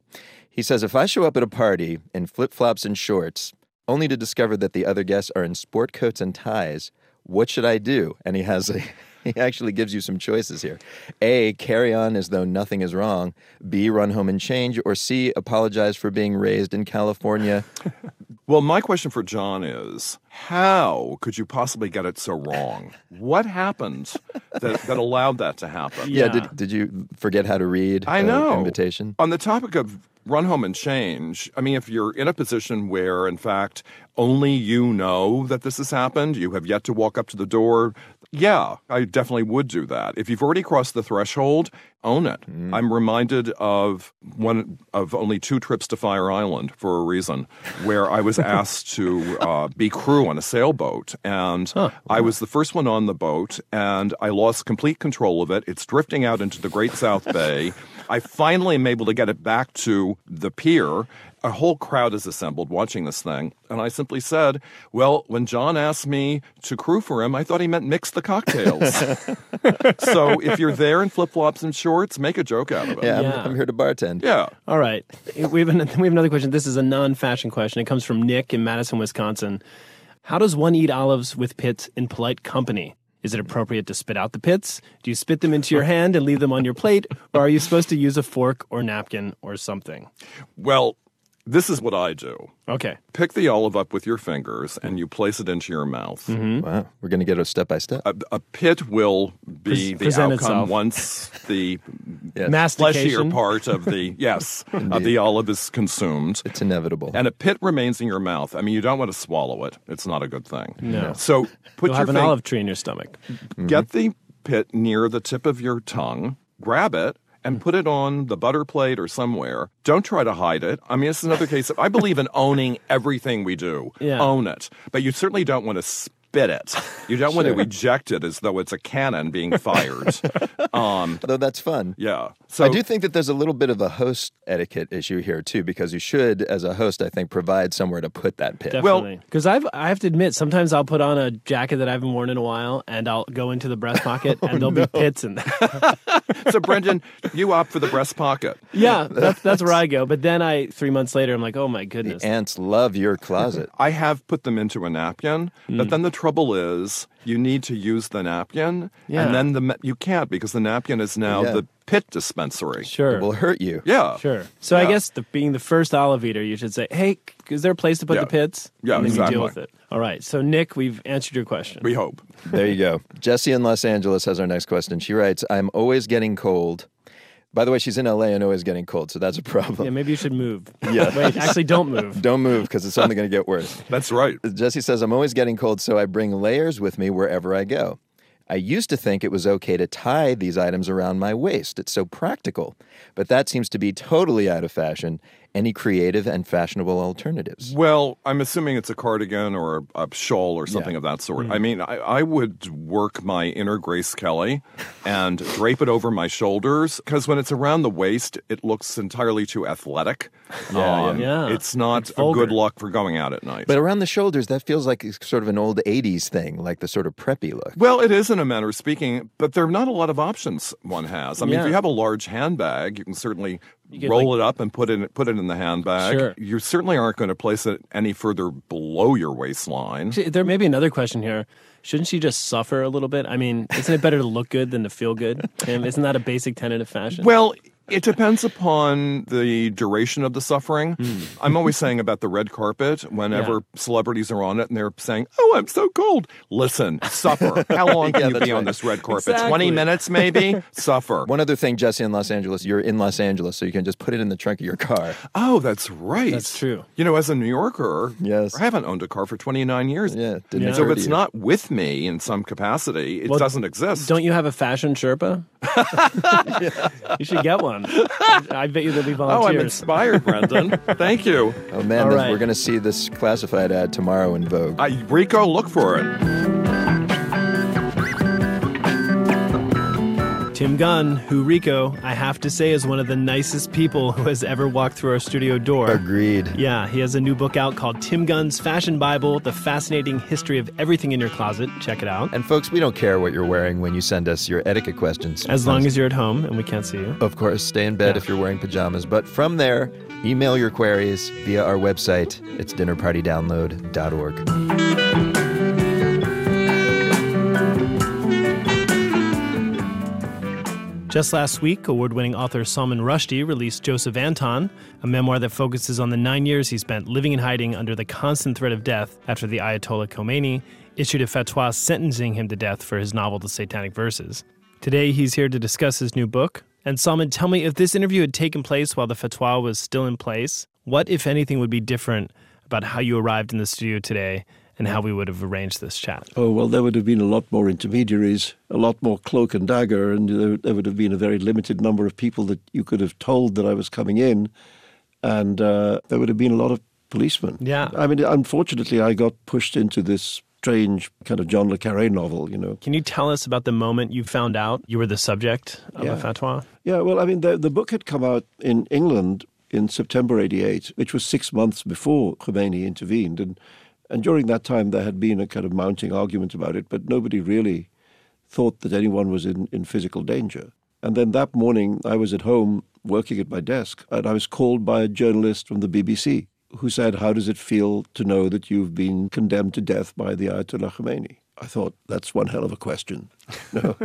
He says, If I show up at a party in flip flops and shorts, only to discover that the other guests are in sport coats and ties, what should I do? And he has a. He actually gives you some choices here. A, carry on as though nothing is wrong. B, run home and change. Or C, apologize for being raised in California. Well, my question for John is how could you possibly get it so wrong? What happened that, that allowed that to happen? Yeah, did, did you forget how to read I the know. invitation? On the topic of run home and change, I mean, if you're in a position where, in fact, only you know that this has happened, you have yet to walk up to the door, yeah, I definitely would do that. If you've already crossed the threshold, own it. I'm reminded of one of only two trips to Fire Island for a reason, where I was asked to uh, be crew on a sailboat, and I was the first one on the boat, and I lost complete control of it. It's drifting out into the Great South Bay. I finally am able to get it back to the pier. A whole crowd is assembled watching this thing. And I simply said, Well, when John asked me to crew for him, I thought he meant mix the cocktails. so if you're there in flip flops and shorts, make a joke out of it. Yeah, I'm, Yeah. I'm here to bartend. Yeah. All right. We have, an, we have another question. This is a non fashion question. It comes from Nick in Madison, Wisconsin. How does one eat olives with pits in polite company? Is it appropriate to spit out the pits? Do you spit them into your hand and leave them on your plate? Or are you supposed to use a fork or napkin or something? Well, this is what I do. Okay. Pick the olive up with your fingers and you place it into your mouth. Mm-hmm. Wow, we're going to get it step by step. A, a pit will be Pres- the present outcome itself. once the Mastication. fleshier part of the yes of the olive is consumed. It's inevitable. And a pit remains in your mouth. I mean, you don't want to swallow it. It's not a good thing. No. So put You'll your have an fing- olive tree in your stomach. Get mm-hmm. the pit near the tip of your tongue. Grab it. And put it on the butter plate or somewhere. Don't try to hide it. I mean, it's another case of I believe in owning everything we do. Yeah. Own it. But you certainly don't want to spit it. You don't want to eject it as though it's a cannon being fired. um, Although that's fun. yeah. So I do think that there's a little bit of a host etiquette issue here too, because you should, as a host, I think, provide somewhere to put that pit. Definitely. Because I've I have to admit, sometimes I'll put on a jacket that I haven't worn in a while, and I'll go into the breast pocket, and there'll be pits in there. so Brendan, you opt for the breast pocket. yeah, that's that's where I go. But then I three months later, I'm like, oh my goodness. Ants love your closet. I have put them into a napkin, but Mm. then the trouble is you need to use the napkin, Yeah. and then the you can't because the napkin is now Yeah. the pit dispensary. Sure. It will hurt you. Yeah. Sure. So I guess the, being the first olive eater, you should say, "Hey, is there a place to put Yeah. the pits?" Yeah, and then you exactly. deal with it. All right. So Nick, we've answered your question. We hope. There you go. Jesse in Los Angeles has our next question. She writes, I'm always getting cold. By the way, she's in LA and always getting cold, so that's a problem. Yeah, maybe you should move. Yeah. Wait, actually, don't move. Don't move because it's only going to get worse. That's right. Jesse says, I'm always getting cold, so I bring layers with me wherever I go. I used to think it was okay to tie these items around my waist. It's so practical. But that seems to be totally out of fashion. Any creative and fashionable alternatives? Well, I'm assuming it's a cardigan or a, a shawl or something of that sort. Mm-hmm. I mean, I, I would work my inner Grace Kelly and drape it over my shoulders because when it's around the waist, it looks entirely too athletic. Um, Yeah, yeah. Yeah. It's not It's a good luck for going out at night. But around the shoulders, that feels like sort of an old 80s thing, like the sort of preppy look. Well, it is in a manner of speaking, but there are not a lot of options one has. I mean, Yeah. if you have a large handbag, you can certainly could, roll like- it up and put it put it in the handbag. Sure. You certainly aren't going to place it any further below your waistline. There may be another question here. Shouldn't she just suffer a little bit? I mean, isn't it better to look good than to feel good? Tim, isn't that a basic tenet of fashion? Well, it depends upon the duration of the suffering. Hmm. I'm always saying about the red carpet, whenever Yeah. celebrities are on it and they're saying, Oh, I'm so cold. Listen, suffer. How long can Yeah, you that's be on this red carpet? Exactly. 20 minutes, maybe? suffer. One other thing, Jesse in Los Angeles, you're in Los Angeles, so you can just put it in the trunk of your car. Oh, that's right. That's true. You know, as a New Yorker, Yes. I haven't owned a car for 29 years. Yeah, didn't Yeah. So if it's not with me in some capacity, it Well, doesn't exist. Don't you have a fashion Sherpa? You should get one. I bet you there'll be volunteers. oh, I'm volunteers. inspired, Brendan. Thank you. Oh man, right. we're going to see this classified ad tomorrow in Vogue. I, Rico, look for it. Tim Gunn, who Rico, I have to say, is one of the nicest people who has ever walked through our studio door. Agreed. Yeah, he has a new book out called Tim Gunn's Fashion Bible The Fascinating History of Everything in Your Closet. Check it out. And folks, we don't care what you're wearing when you send us your etiquette questions. As long as you're at home and we can't see you. Of course, stay in bed Yeah. if you're wearing pajamas. But from there, email your queries via our website. It's dinnerpartydownload.org. Just last week, award winning author Salman Rushdie released Joseph Anton, a memoir that focuses on the nine years he spent living in hiding under the constant threat of death after the Ayatollah Khomeini issued a fatwa sentencing him to death for his novel The Satanic Verses. Today, he's here to discuss his new book. And Salman, tell me if this interview had taken place while the fatwa was still in place, what, if anything, would be different about how you arrived in the studio today and how we would have arranged this chat? Oh, well, there would have been a lot more intermediaries, a lot more cloak and dagger, and there, there would have been a very limited number of people that you could have told that I was coming in, and uh, there would have been a lot of policemen. Yeah. I mean, unfortunately, I got pushed into this strange kind of John Le Carre novel, you know. Can you tell us about the moment you found out you were the subject of Yeah. a fatwa? Yeah, well, I mean, the, the book had come out in England in September 88, which was six months before Khomeini intervened. And, and during that time, there had been a kind of mounting argument about it, but nobody really thought that anyone was in, in physical danger. And then that morning, I was at home working at my desk, and I was called by a journalist from the BBC who said, How does it feel to know that you've been condemned to death by the Ayatollah Khomeini? I thought, that's one hell of a question. No.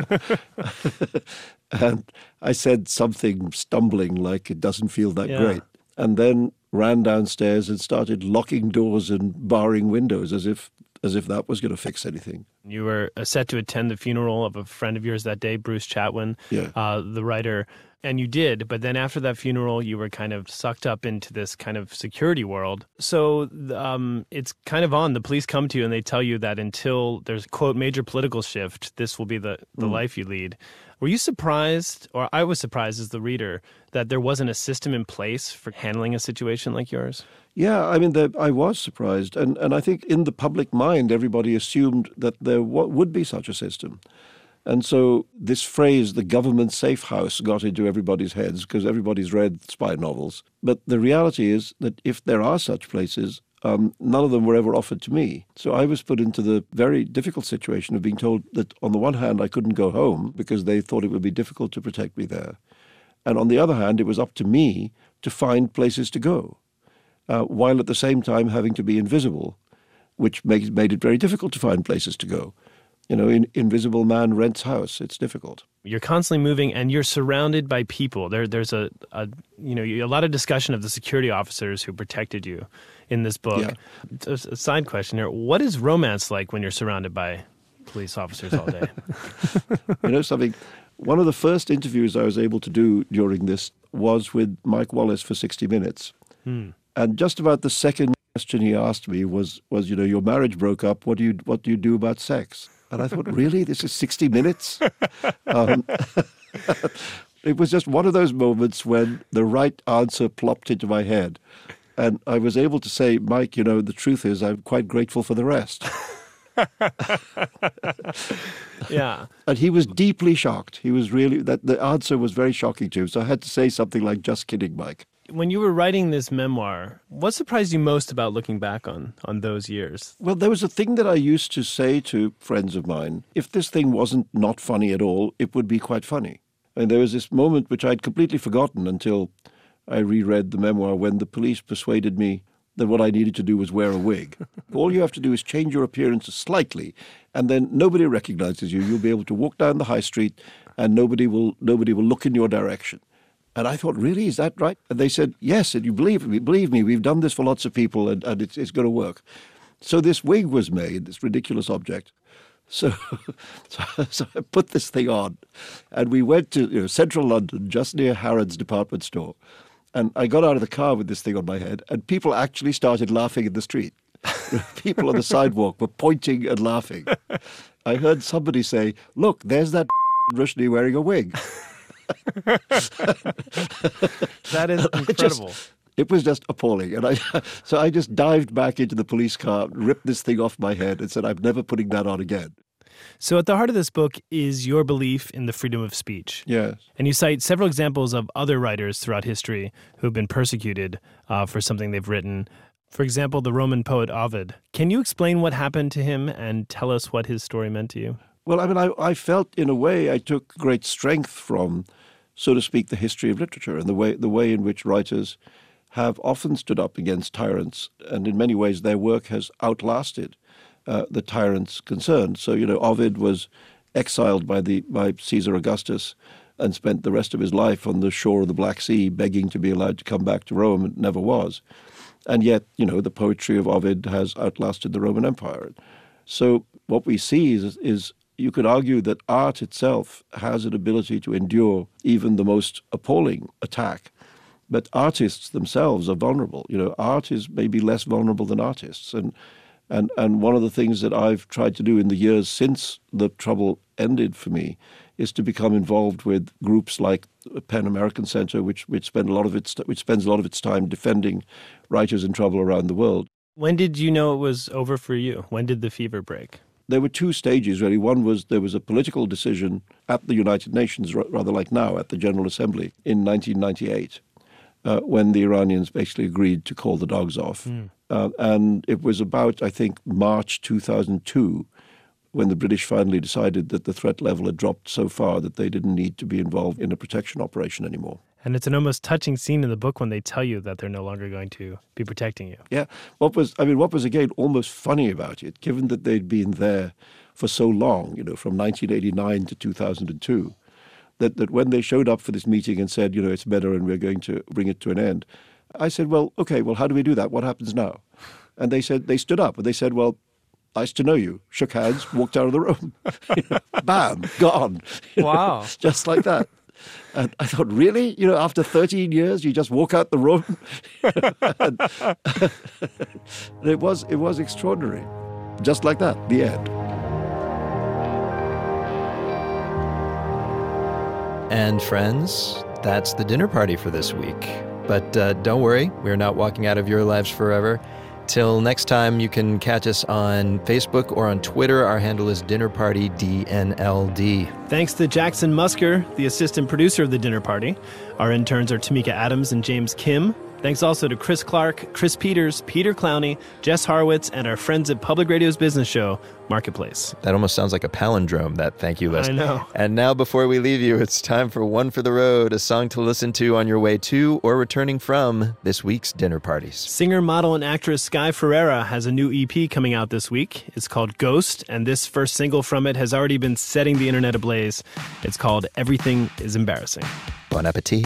and I said something stumbling like it doesn't feel that Yeah. great. And then ran downstairs and started locking doors and barring windows as if as if that was going to fix anything. You were uh, set to attend the funeral of a friend of yours that day, Bruce Chatwin, Yeah. uh, the writer And you did, but then after that funeral, you were kind of sucked up into this kind of security world. So um, it's kind of on. The police come to you and they tell you that until there's quote major political shift, this will be the the Mm. life you lead. Were you surprised, or I was surprised as the reader, that there wasn't a system in place for handling a situation like yours? Yeah, I mean, there, I was surprised, and and I think in the public mind, everybody assumed that there w- would be such a system, and so this phrase, "the government safe house," got into everybody's heads because everybody's read spy novels. But the reality is that if there are such places, um, none of them were ever offered to me. So I was put into the very difficult situation of being told that on the one hand I couldn't go home because they thought it would be difficult to protect me there, and on the other hand it was up to me to find places to go uh, while at the same time having to be invisible, which made, made it very difficult to find places to go. You know, in, invisible man rents house. It's difficult. You're constantly moving, and you're surrounded by people. There, there's a, a, you know, a lot of discussion of the security officers who protected you in this book. Yeah. A side question here: What is romance like when you're surrounded by police officers all day? you know something? One of the first interviews I was able to do during this was with Mike Wallace for 60 Minutes. Hmm. And just about the second question he asked me was, was you know, your marriage broke up. What do you, what do you do about sex? And I thought, really? This is 60 Minutes? Um, it was just one of those moments when the right answer plopped into my head. And I was able to say, Mike, you know, the truth is I'm quite grateful for the rest. yeah. And he was deeply shocked. He was really, that the answer was very shocking to him. So I had to say something like, just kidding, Mike. When you were writing this memoir, what surprised you most about looking back on on those years? Well, there was a thing that I used to say to friends of mine if this thing wasn't not funny at all, it would be quite funny. And there was this moment which I'd completely forgotten until I reread the memoir when the police persuaded me that what I needed to do was wear a wig. all you have to do is change your appearance slightly, and then nobody recognizes you. You'll be able to walk down the high street, and nobody will nobody will look in your direction. And I thought, really, is that right? And they said, yes, and you believe me, believe me, we've done this for lots of people, and, and it's, it's going to work. So this wig was made, this ridiculous object. So, so, so I put this thing on, and we went to you know, central London, just near Harrods department store. And I got out of the car with this thing on my head, and people actually started laughing in the street. people on the sidewalk were pointing and laughing. I heard somebody say, Look, there's that Rushdie wearing a wig. That is I just- incredible. it was just appalling. And I, so I just dived back into the police car, ripped this thing off my head, and said, I'm never putting that on again. So, at the heart of this book is your belief in the freedom of speech. Yes. And you cite several examples of other writers throughout history who've been persecuted uh, for something they've written. For example, the Roman poet Ovid. Can you explain what happened to him and tell us what his story meant to you? Well, I mean, I, I felt in a way I took great strength from, so to speak, the history of literature and the way, the way in which writers have often stood up against tyrants. And in many ways, their work has outlasted uh, the tyrants concerned. So, you know, Ovid was exiled by, the, by Caesar Augustus and spent the rest of his life on the shore of the Black Sea begging to be allowed to come back to Rome and never was. And yet, you know, the poetry of Ovid has outlasted the Roman Empire. So what we see is, is you could argue that art itself has an ability to endure even the most appalling attack. But artists themselves are vulnerable. You know, art is maybe less vulnerable than artists. And and and one of the things that I've tried to do in the years since the trouble ended for me is to become involved with groups like Pen American Center, which which spend a lot of its which spends a lot of its time defending writers in trouble around the world. When did you know it was over for you? When did the fever break? There were two stages really. One was there was a political decision at the United Nations, rather like now at the General Assembly in 1998, uh, when the Iranians basically agreed to call the dogs off. Mm. Uh, and it was about, I think, March 2002 when the British finally decided that the threat level had dropped so far that they didn't need to be involved in a protection operation anymore. And it's an almost touching scene in the book when they tell you that they're no longer going to be protecting you. Yeah. What was, I mean, what was again almost funny about it, given that they'd been there for so long, you know, from 1989 to 2002, that, that when they showed up for this meeting and said, you know, it's better and we're going to bring it to an end, I said, well, okay, well, how do we do that? What happens now? And they said, they stood up and they said, well, nice to know you, shook hands, walked out of the room. Bam, gone. You Wow. just like that. And I thought, really? You know, after 13 years, you just walk out the room? and, and it was it was extraordinary. Just like that, the end. And friends, that's the dinner party for this week. But uh, don't worry, we're not walking out of your lives forever. Till next time, you can catch us on Facebook or on Twitter. Our handle is Dinner Party DNLD. Thanks to Jackson Musker, the assistant producer of the dinner party. Our interns are Tamika Adams and James Kim. Thanks also to Chris Clark, Chris Peters, Peter Clowney, Jess Harwitz, and our friends at Public Radio's business show, Marketplace. That almost sounds like a palindrome, that thank you list. I know. And now, before we leave you, it's time for One for the Road, a song to listen to on your way to or returning from this week's dinner parties. Singer, model, and actress Sky Ferreira has a new EP coming out this week. It's called Ghost, and this first single from it has already been setting the internet ablaze. It's called Everything is Embarrassing. Bon appetit.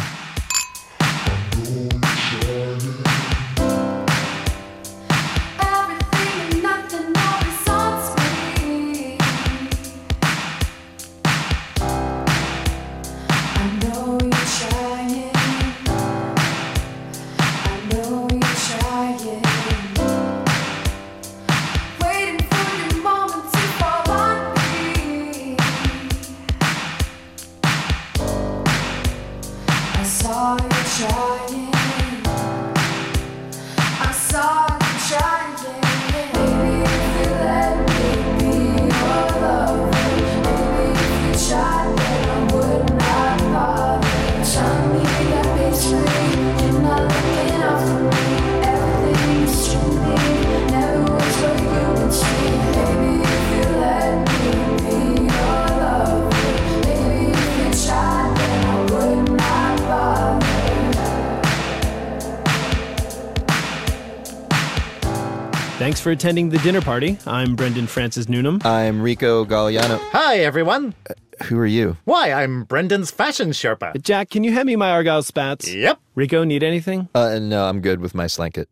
For attending the dinner party. I'm Brendan Francis Newnham. I'm Rico Gagliano. Hi, everyone. Who are you? Why, I'm Brendan's fashion Sherpa. Jack, can you hand me my Argyle spats? Yep. Rico, need anything? Uh, no, I'm good with my slanket.